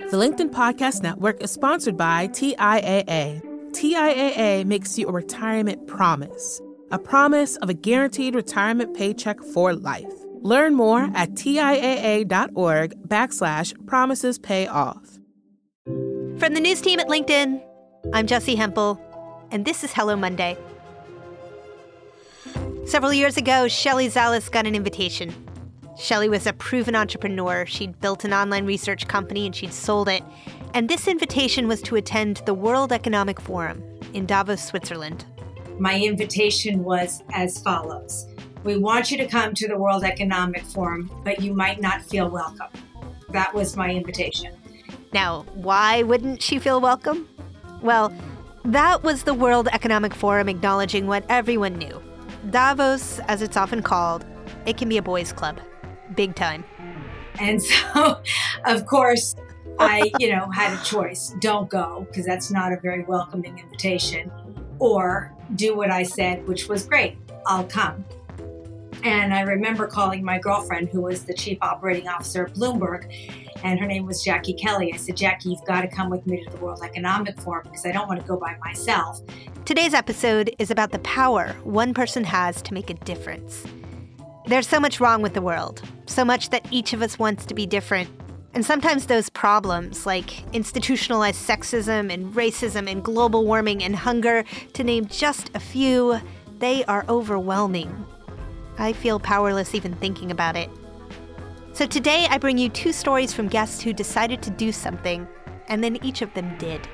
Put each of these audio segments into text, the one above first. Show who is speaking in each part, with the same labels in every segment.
Speaker 1: The LinkedIn Podcast Network is sponsored by TIAA. TIAA makes you a retirement promise, a promise of a guaranteed retirement paycheck for life. Learn more at TIAA.org backslash promises pay off.
Speaker 2: From the news team at LinkedIn, I'm Jessi Hempel, and this is Hello Monday. Several years ago, Shelley Zalis got an invitation Shelley was a proven entrepreneur. She'd built an online research company and she'd sold it. And this invitation was to attend the World Economic Forum in Davos, Switzerland.
Speaker 3: My invitation was as follows We want you to come to the World Economic Forum, but you might not feel welcome. That was my invitation.
Speaker 2: Now, why wouldn't she feel welcome? Well, that was the World Economic Forum acknowledging what everyone knew. Davos, as it's often called, it can be a boys' club big time.
Speaker 3: And so, of course, I, you know, had a choice. Don't go because that's not a very welcoming invitation, or do what I said, which was great. I'll come. And I remember calling my girlfriend, who was the chief operating officer at Bloomberg, and her name was Jackie Kelly. I said, Jackie, you've got to come with me to the World Economic Forum because I don't want to go by myself.
Speaker 2: Today's episode is about the power one person has to make a difference. There's so much wrong with the world, so much that each of us wants to be different. And sometimes those problems, like institutionalized sexism and racism and global warming and hunger, to name just a few, they are overwhelming. I feel powerless even thinking about it. So today I bring you two stories from guests who decided to do something, and then each of them did.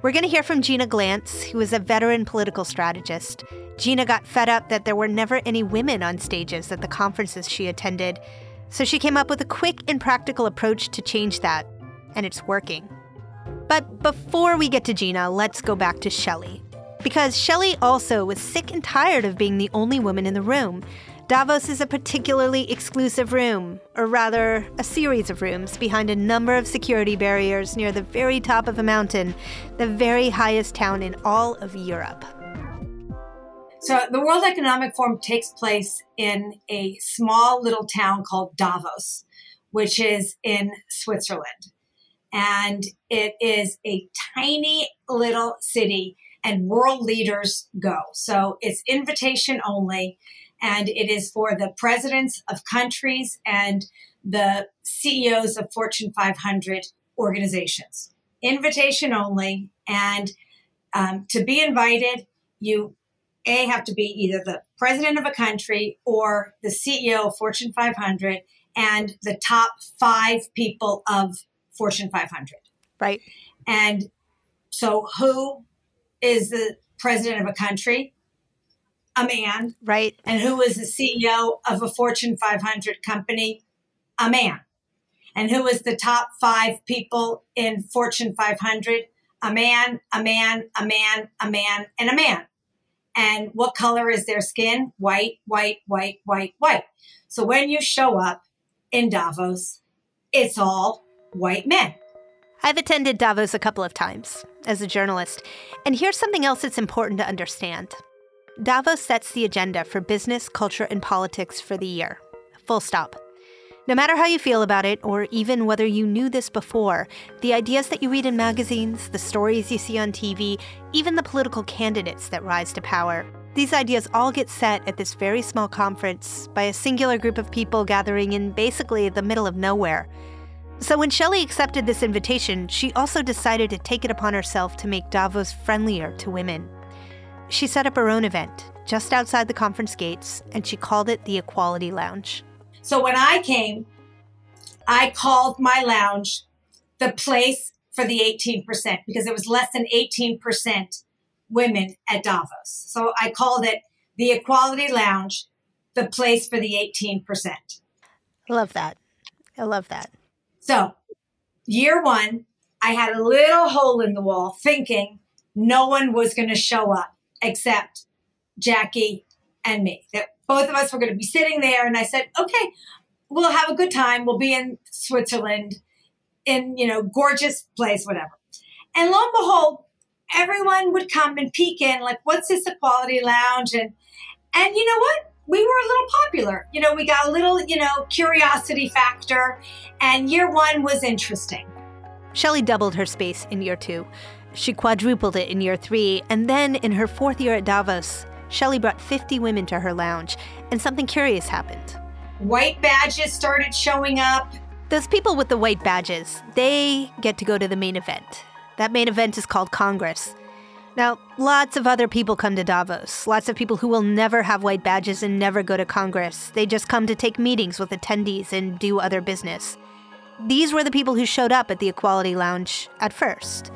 Speaker 2: We're going to hear from Gina Glantz, who is a veteran political strategist. Gina got fed up that there were never any women on stages at the conferences she attended, so she came up with a quick and practical approach to change that, and it's working. But before we get to Gina, let's go back to Shelley. Because Shelley also was sick and tired of being the only woman in the room. Davos is a particularly exclusive room, or rather, a series of rooms behind a number of security barriers near the very top of a mountain, the very highest town in all of Europe.
Speaker 3: So, the World Economic Forum takes place in a small little town called Davos, which is in Switzerland. And it is a tiny little city, and world leaders go. So, it's invitation only and it is for the presidents of countries and the CEOs of Fortune 500 organizations. Invitation only, and um, to be invited, you a have to be either the president of a country or the CEO of Fortune 500 and the top five people of Fortune 500.
Speaker 2: Right.
Speaker 3: And so, who is the president of a country? a man.
Speaker 2: Right.
Speaker 3: And who is the CEO of a Fortune 500 company? A man. And who is the top five people in Fortune 500? A man, a man, a man, a man, and a man. And what color is their skin? White, white, white, white, white. So when you show up in Davos, it's all white men.
Speaker 2: I've attended Davos a couple of times as a journalist, and here's something else that's important to understand. Davos sets the agenda for business, culture, and politics for the year. Full stop. No matter how you feel about it, or even whether you knew this before, the ideas that you read in magazines, the stories you see on TV, even the political candidates that rise to power, these ideas all get set at this very small conference by a singular group of people gathering in basically the middle of nowhere. So when Shelley accepted this invitation, she also decided to take it upon herself to make Davos friendlier to women. She set up her own event just outside the conference gates, and she called it the Equality Lounge.
Speaker 3: So when I came, I called my lounge the place for the 18% because it was less than 18% women at Davos. So I called it the Equality Lounge, the place for the 18%.
Speaker 2: I love that. I love that.
Speaker 3: So, year one, I had a little hole in the wall thinking no one was going to show up except Jackie and me. That both of us were going to be sitting there. And I said, okay, we'll have a good time. We'll be in Switzerland in, you know, gorgeous place, whatever. And lo and behold, everyone would come and peek in, like, what's this equality lounge? And, and you know what? We were a little popular. You know, we got a little, you know, curiosity factor. And year one was interesting.
Speaker 2: Shelley doubled her space in year two. She quadrupled it in year three, and then in her fourth year at Davos, Shelley brought 50 women to her lounge, and something curious happened.
Speaker 3: White badges started showing up.
Speaker 2: Those people with the white badges, they get to go to the main event. That main event is called Congress. Now, lots of other people come to Davos. Lots of people who will never have white badges and never go to Congress. They just come to take meetings with attendees and do other business. These were the people who showed up at the Equality Lounge at first.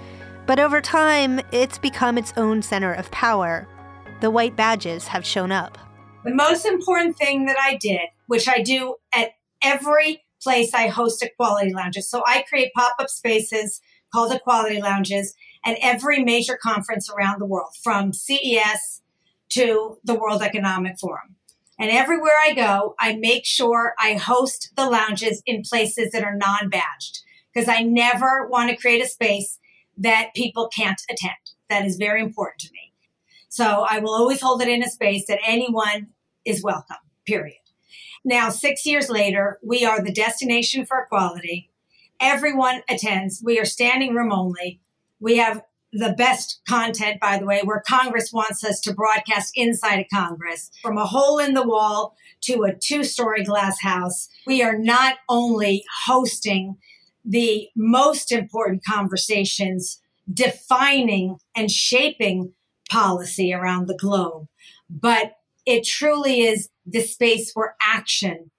Speaker 2: But over time, it's become its own center of power. The white badges have shown up.
Speaker 3: The most important thing that I did, which I do at every place I host equality lounges. So I create pop up spaces called equality lounges at every major conference around the world, from CES to the World Economic Forum. And everywhere I go, I make sure I host the lounges in places that are non badged because I never want to create a space that people can't attend. That is very important to me. So I will always hold it in a space that anyone is welcome, period. Now, six years later, we are the destination for equality. Everyone attends. We are standing room only. We have the best content, by the way, where Congress wants us to broadcast inside of Congress from a hole in the wall to a two story glass house. We are not only hosting the most important conversations defining and shaping policy around the globe, but it truly is the space where action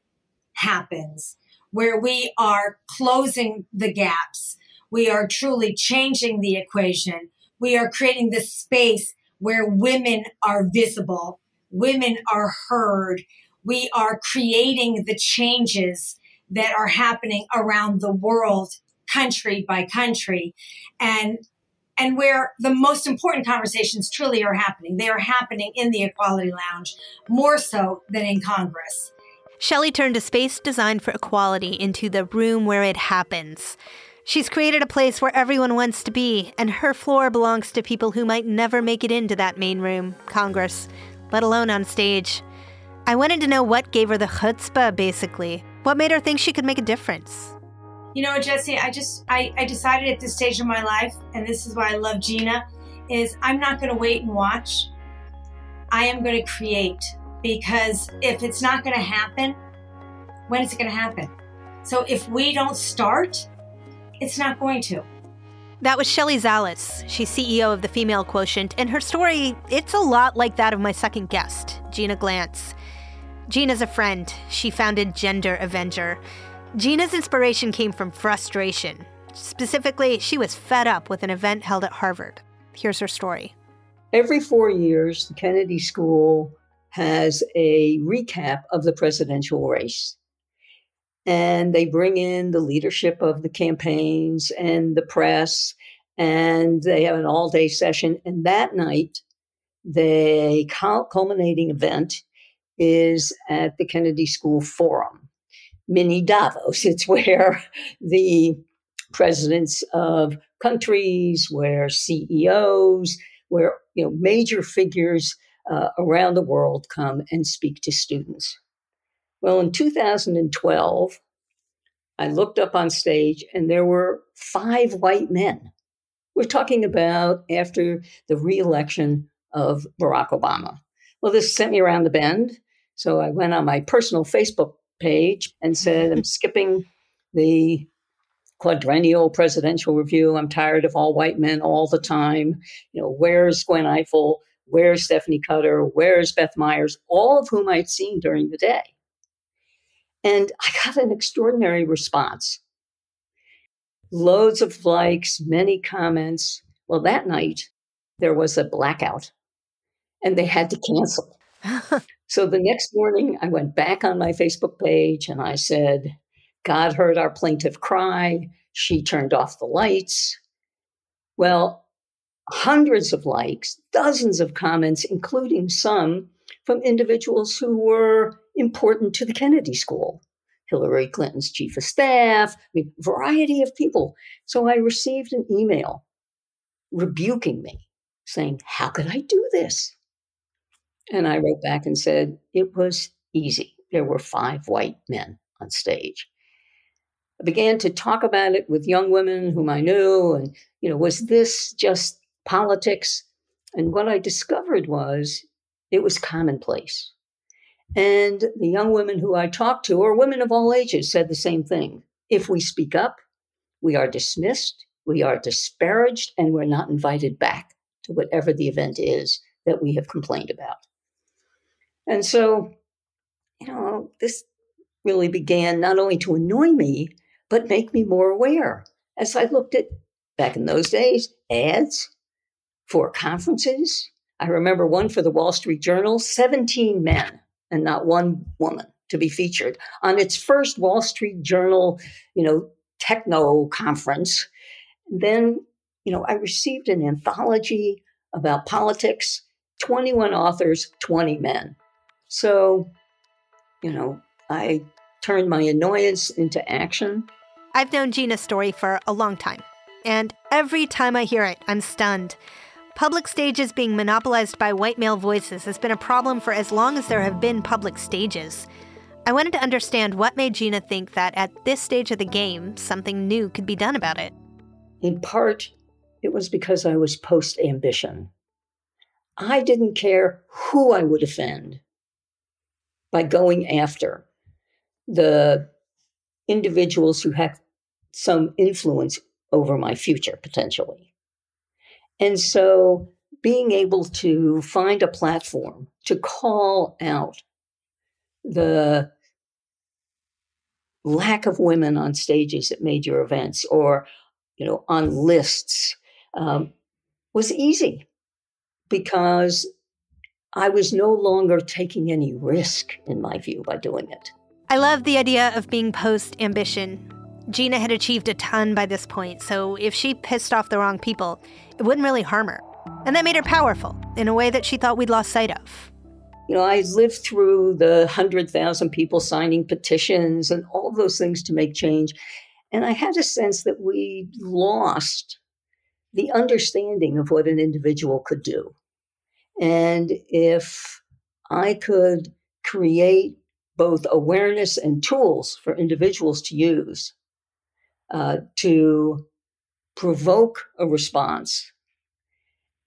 Speaker 3: happens, where we are closing the gaps. We are truly changing the equation. We are creating the space where women are visible, women are heard. We are creating the changes that are happening around the world, country by country. And and where the most important conversations truly are happening. They are happening in the Equality Lounge more so than in Congress.
Speaker 2: Shelley turned a space designed for equality into the room where it happens. She's created a place where everyone wants to be, and her floor belongs to people who might never make it into that main room, Congress, let alone on stage. I wanted to know what gave her the chutzpah, basically. What made her think she could make a difference?
Speaker 3: You know, Jessi, I just I, I decided at this stage of my life, and this is why I love Gina, is I'm not gonna wait and watch. I am gonna create because if it's not gonna happen, when is it gonna happen? So if we don't start, it's not going to.
Speaker 2: That was Shelley Zalis. She's CEO of the Female Quotient, and her story, it's a lot like that of my second guest, Gina Glantz. Gina's a friend. She founded Gender Avenger. Gina's inspiration came from frustration. Specifically, she was fed up with an event held at Harvard. Here's her story.
Speaker 4: Every four years, the Kennedy School has a recap of the presidential race. And they bring in the leadership of the campaigns and the press, and they have an all day session. And that night, the culminating event is at the Kennedy School Forum, mini Davos. It's where the presidents of countries, where CEOs, where you know major figures uh, around the world come and speak to students. Well, in 2012, I looked up on stage and there were five white men. We're talking about after the reelection of Barack Obama. Well, this sent me around the bend. So I went on my personal Facebook page and said, I'm skipping the quadrennial presidential review. I'm tired of all white men all the time. You know, where's Gwen Ifill? Where's Stephanie Cutter? Where's Beth Myers? All of whom I'd seen during the day. And I got an extraordinary response. Loads of likes, many comments. Well, that night there was a blackout and they had to cancel. so the next morning, I went back on my Facebook page and I said, God heard our plaintive cry. She turned off the lights. Well, hundreds of likes, dozens of comments, including some from individuals who were important to the Kennedy School. Hillary Clinton's chief of staff, a variety of people. So I received an email rebuking me, saying, How could I do this? And I wrote back and said, It was easy. There were five white men on stage. I began to talk about it with young women whom I knew. And, you know, was this just politics? And what I discovered was it was commonplace. And the young women who I talked to, or women of all ages, said the same thing. If we speak up, we are dismissed, we are disparaged, and we're not invited back to whatever the event is that we have complained about. And so, you know, this really began not only to annoy me, but make me more aware as I looked at, back in those days, ads for conferences. I remember one for the Wall Street Journal 17 men and not one woman to be featured on its first Wall Street Journal, you know, techno conference. Then, you know, I received an anthology about politics, 21 authors, 20 men. So, you know, I turned my annoyance into action.
Speaker 2: I've known Gina's story for a long time, and every time I hear it, I'm stunned. Public stages being monopolized by white male voices has been a problem for as long as there have been public stages. I wanted to understand what made Gina think that at this stage of the game, something new could be done about it.
Speaker 4: In part, it was because I was post ambition. I didn't care who I would offend by going after the individuals who have some influence over my future potentially. And so being able to find a platform to call out the lack of women on stages at major events or you know on lists um, was easy because I was no longer taking any risk, in my view, by doing it.
Speaker 2: I love the idea of being post ambition. Gina had achieved a ton by this point, so if she pissed off the wrong people, it wouldn't really harm her. And that made her powerful in a way that she thought we'd lost sight of.
Speaker 4: You know, I lived through the 100,000 people signing petitions and all those things to make change. And I had a sense that we lost the understanding of what an individual could do. And if I could create both awareness and tools for individuals to use uh, to provoke a response,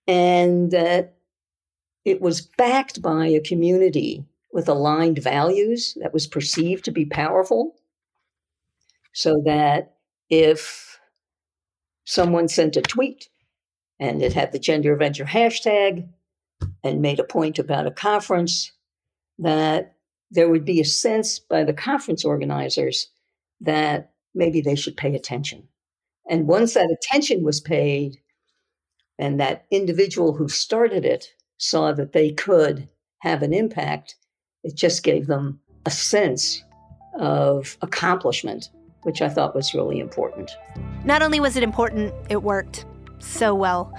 Speaker 4: and that it was backed by a community with aligned values that was perceived to be powerful, so that if someone sent a tweet and it had the gender avenger hashtag, and made a point about a conference that there would be a sense by the conference organizers that maybe they should pay attention. And once that attention was paid, and that individual who started it saw that they could have an impact, it just gave them a sense of accomplishment, which I thought was really important.
Speaker 2: Not only was it important, it worked so well.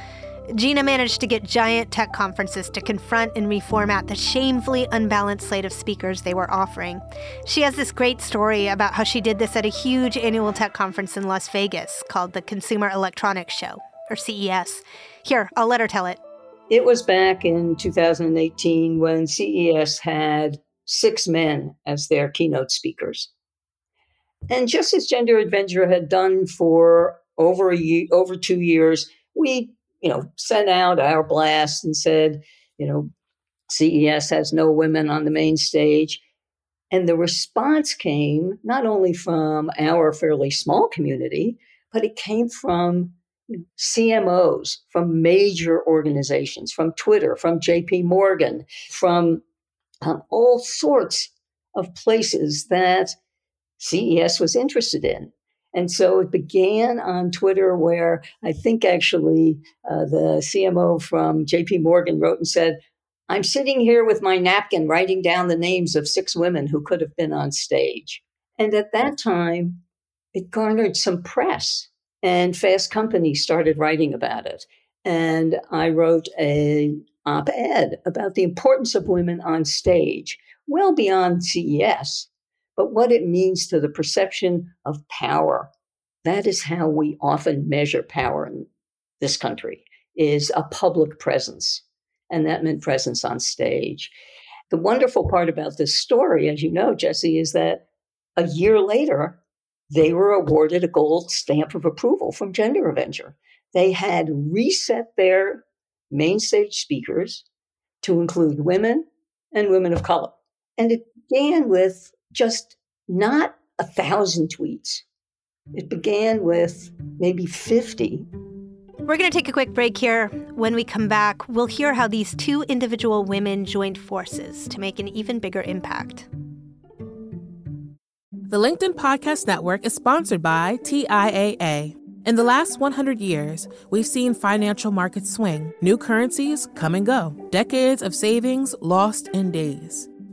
Speaker 2: Gina managed to get giant tech conferences to confront and reformat the shamefully unbalanced slate of speakers they were offering. She has this great story about how she did this at a huge annual tech conference in Las Vegas called the Consumer Electronics Show, or CES. Here, I'll let her tell it.
Speaker 4: It was back in 2018 when CES had six men as their keynote speakers. And just as Gender Avenger had done for over a year, over two years, we you know, sent out our blast and said, you know, CES has no women on the main stage. And the response came not only from our fairly small community, but it came from CMOs, from major organizations, from Twitter, from JP Morgan, from um, all sorts of places that CES was interested in. And so it began on Twitter, where I think actually uh, the CMO from JP Morgan wrote and said, I'm sitting here with my napkin writing down the names of six women who could have been on stage. And at that time, it garnered some press, and Fast Company started writing about it. And I wrote a op ed about the importance of women on stage, well beyond CES but what it means to the perception of power. That is how we often measure power in this country is a public presence. And that meant presence on stage. The wonderful part about this story, as you know, Jessi, is that a year later, they were awarded a gold stamp of approval from Gender Avenger. They had reset their main stage speakers to include women and women of color. And it began with just not a thousand tweets. It began with maybe 50.
Speaker 2: We're going to take a quick break here. When we come back, we'll hear how these two individual women joined forces to make an even bigger impact.
Speaker 1: The LinkedIn Podcast Network is sponsored by TIAA. In the last 100 years, we've seen financial markets swing, new currencies come and go, decades of savings lost in days,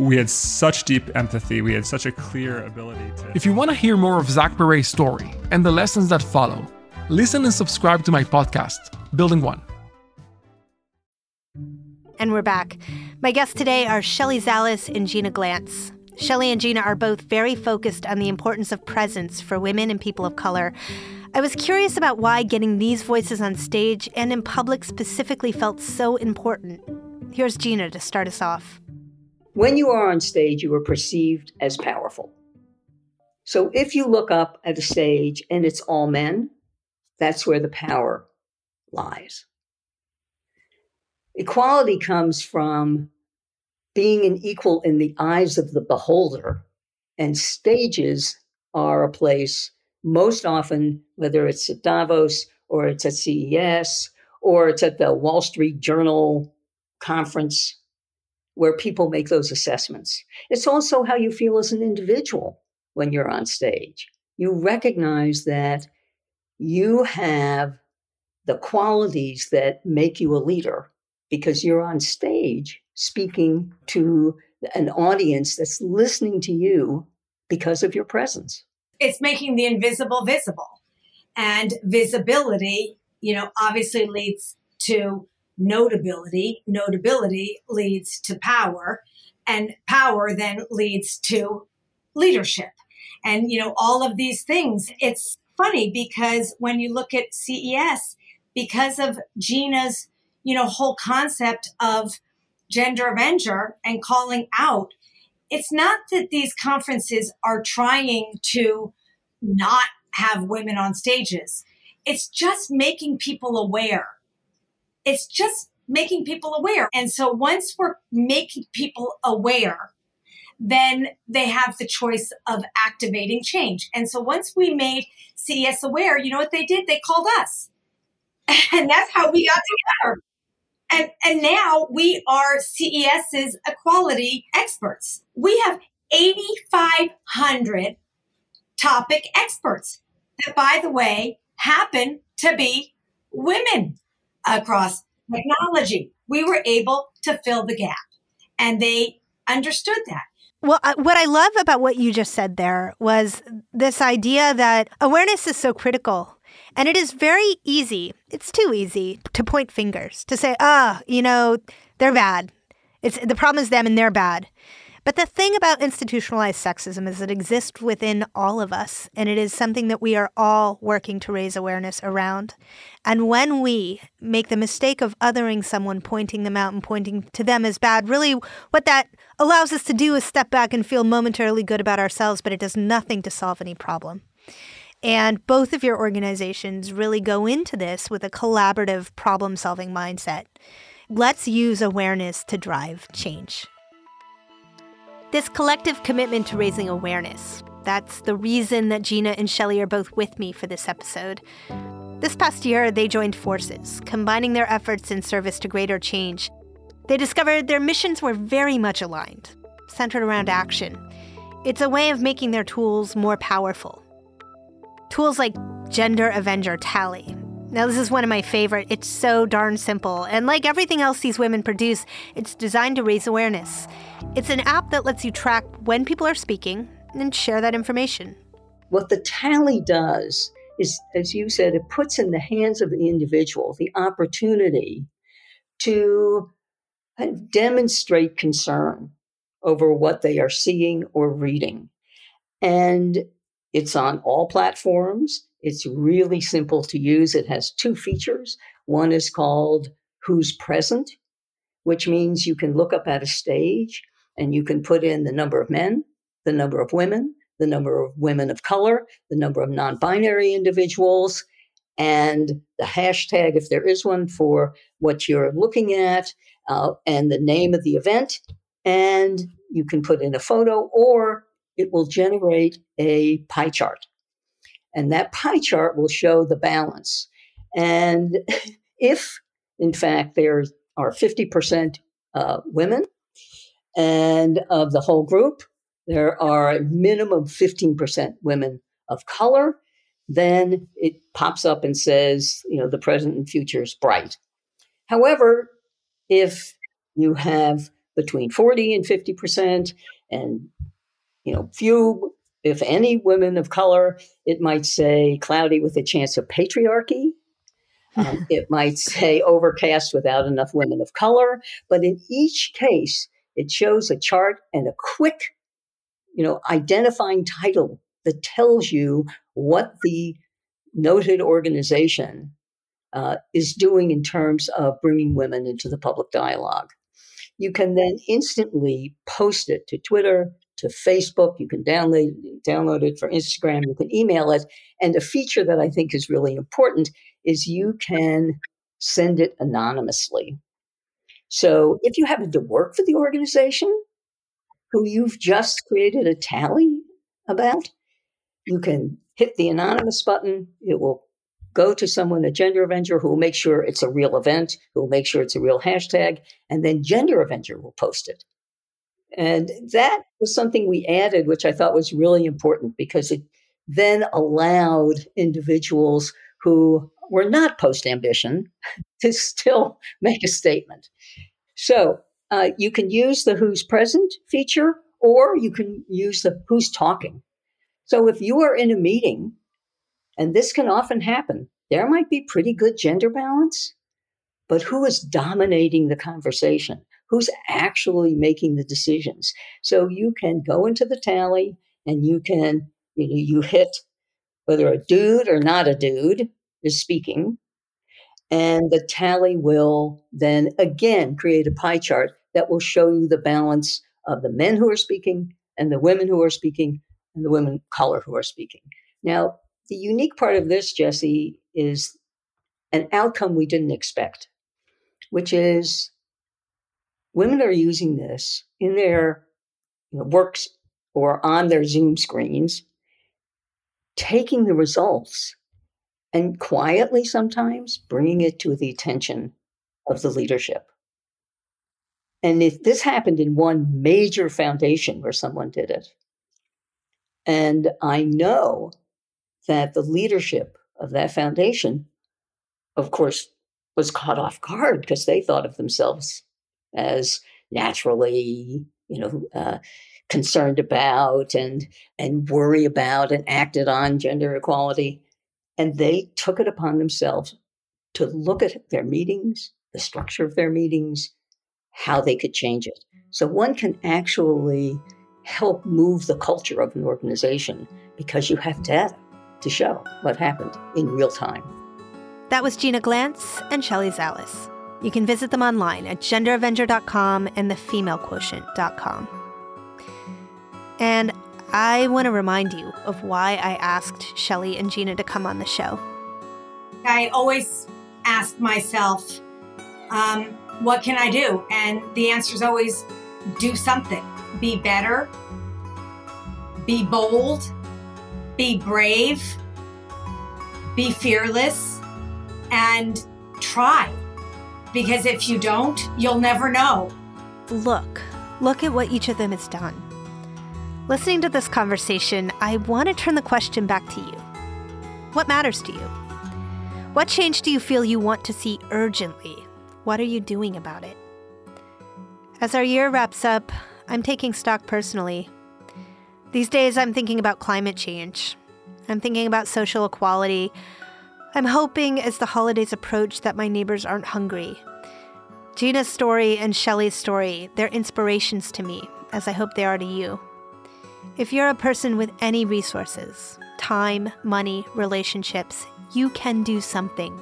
Speaker 5: we had such deep empathy. We had such a clear ability to.
Speaker 6: If you want to hear more of Zach Perret's story and the lessons that follow, listen and subscribe to my podcast, Building One.
Speaker 2: And we're back. My guests today are Shelley Zalis and Gina Glantz. Shelley and Gina are both very focused on the importance of presence for women and people of color. I was curious about why getting these voices on stage and in public specifically felt so important. Here's Gina to start us off.
Speaker 4: When you are on stage, you are perceived as powerful. So if you look up at a stage and it's all men, that's where the power lies. Equality comes from being an equal in the eyes of the beholder, and stages are a place most often, whether it's at Davos or it's at CES or it's at the Wall Street Journal conference where people make those assessments. It's also how you feel as an individual when you're on stage. You recognize that you have the qualities that make you a leader because you're on stage speaking to an audience that's listening to you because of your presence.
Speaker 3: It's making the invisible visible. And visibility, you know, obviously leads to notability. Notability leads to power, and power then leads to leadership. And, you know, all of these things. It's funny because when you look at CES, because of Gina's, you know, whole concept of gender avenger and calling out, it's not that these conferences are trying to not have women on stages. It's just making people aware it's just making people aware. And so once we're making people aware, then they have the choice of activating change. And so once we made CES aware, you know what they did? They called us. And that's how we got together. And, and now we are CES's equality experts. We have 8,500 topic experts that, by the way, happen to be women across technology. We were able to fill the gap and they understood that.
Speaker 2: Well, uh, what I love about what you just said there was this idea that awareness is so critical. And it is very easy, it's too easy to point fingers, to say, oh, you know, they're bad. It's the problem is them and they're bad. But the thing about institutionalized sexism is it exists within all of us, and it is something that we are all working to raise awareness around. And when we make the mistake of othering someone, pointing them out and pointing to them as bad, really what that allows us to do is step back and feel momentarily good about ourselves, but it does nothing to solve any problem. And both of your organizations really go into this with a collaborative problem solving mindset. Let's use awareness to drive change. This collective commitment to raising awareness. That's the reason that Gina and Shelley are both with me for this episode. This past year, they joined forces, combining their efforts in service to greater change. They discovered their missions were very much aligned, centered around action. It's a way of making their tools more powerful, Tools like Gender Avenger Tally. Now, this is one of my favorite. It's so darn simple. And like everything else these women produce, it's designed to raise awareness. It's an app that lets you track when people are speaking and share that information.
Speaker 4: What the tally does is, as you said, it puts in the hands of the individual the opportunity to demonstrate concern over what they are seeing or reading. And it's on all platforms. It's really simple to use. It has two features. One is called Who's Present, which means you can look up at a stage and you can put in the number of men, the number of women, the number of women of color, the number of non binary individuals, and the hashtag, if there is one, for what you're looking at, uh, and the name of the event. And you can put in a photo or it will generate a pie chart. And that pie chart will show the balance. And if, in fact, there are 50% uh, women, and of the whole group, there are a minimum 15% women of color, then it pops up and says, you know, the present and future is bright. However, if you have between 40 and 50% and you know, few, if any, women of color. It might say cloudy with a chance of patriarchy. Um, it might say overcast without enough women of color. But in each case, it shows a chart and a quick, you know, identifying title that tells you what the noted organization uh, is doing in terms of bringing women into the public dialogue. You can then instantly post it to Twitter, to Facebook. You can download download it for Instagram. You can email it. And a feature that I think is really important is you can send it anonymously. So if you happen to work for the organization who you've just created a tally about, you can hit the anonymous button. It will go to someone, a Gender Avenger, who will make sure it's a real event, who will make sure it's a real hashtag, and then Gender Avenger will post it. And that was something we added, which I thought was really important because it then allowed individuals who were not post ambition to still make a statement. So uh, you can use the who's present feature or you can use the who's talking. So if you are in a meeting, and this can often happen, there might be pretty good gender balance, but who is dominating the conversation? Who's actually making the decisions. So you can go into the tally and you can, you, know, you hit whether a dude or not a dude is speaking. And the tally will then again create a pie chart that will show you the balance of the men who are speaking and the women who are speaking and the women of color who are speaking. Now, the unique part of this, Jessi, is an outcome we didn't expect, which is women are using this in their you know, works or on their Zoom screens, taking the results and quietly sometimes bringing it to the attention of the leadership. And if this happened in one major foundation where someone did it, and I know that the leadership of that foundation, of course, was caught off guard because they thought of themselves as naturally, you know, uh, concerned about and and worry about and acted on gender equality, and they took it upon themselves to look at their meetings, the structure of their meetings, how they could change it. So one can actually help move the culture of an organization because you have data to show what happened in real time.
Speaker 2: That was Gina Glantz and Shelley Zalis. You can visit them online at genderavenger.com and thefemalequotient.com. And I want to remind you of why I asked Shelley and Gina to come on the show.
Speaker 3: I always ask myself, um, what can I do? And the answer is always do something. Be better, be bold, be brave, be fearless, and try. Because if you don't, you'll never know.
Speaker 2: Look, look at what each of them has done. Listening to this conversation, I want to turn the question back to you. What matters to you? What change do you feel you want to see urgently? What are you doing about it? As our year wraps up, I'm taking stock personally. These days, I'm thinking about climate change. I'm thinking about social equality. I'm hoping as the holidays approach that my neighbors aren't hungry. Gina's story and Shelley's story, they're inspirations to me, as I hope they are to you. If you're a person with any resources time, money, relationships you can do something.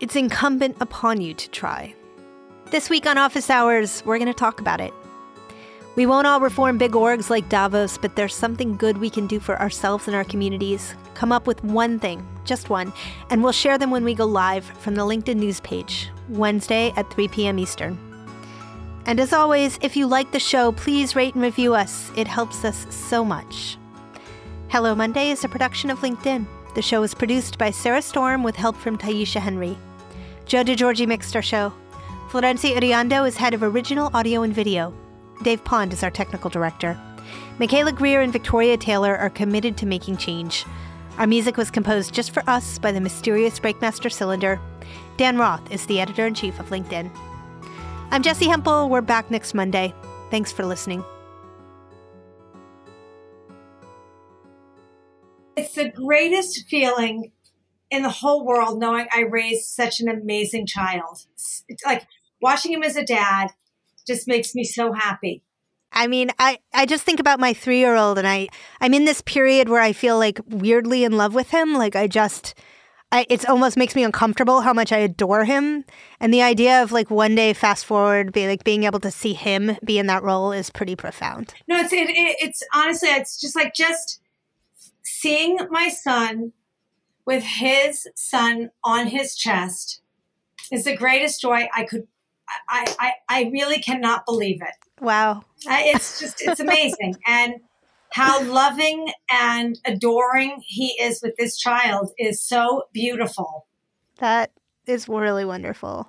Speaker 2: It's incumbent upon you to try. This week on Office Hours, we're going to talk about it. We won't all reform big orgs like Davos, but there's something good we can do for ourselves and our communities. Come up with one thing, just one, and we'll share them when we go live from the LinkedIn news page, Wednesday at 3 p.m. Eastern. And as always, if you like the show, please rate and review us. It helps us so much. Hello Monday is a production of LinkedIn. The show is produced by Sarah Storm with help from Taisha Henry. Joe DeGiorgi mixed our show. Florencia Iriondo is head of original audio and video. Dave Pond is our technical director. Michaela Greer and Victoria Taylor are committed to making change. Our music was composed just for us by the mysterious Breakmaster Cylinder. Dan Roth is the editor in chief of LinkedIn. I'm Jessi Hempel. We're back next Monday. Thanks for listening.
Speaker 3: It's the greatest feeling in the whole world knowing I raised such an amazing child. It's like watching him as a dad just makes me so happy.
Speaker 2: I mean, I, I just think about my three year old and I, I'm in this period where I feel like weirdly in love with him. Like I just I, it almost makes me uncomfortable how much I adore him. And the idea of like one day fast forward, be like being able to see him be in that role is pretty profound.
Speaker 3: No, it's it, it, it's honestly it's just like just seeing my son with his son on his chest is the greatest joy I could. I, I, I really cannot believe it.
Speaker 2: Wow.
Speaker 3: It's just, it's amazing. and how loving and adoring he is with this child is so beautiful.
Speaker 2: That is really wonderful.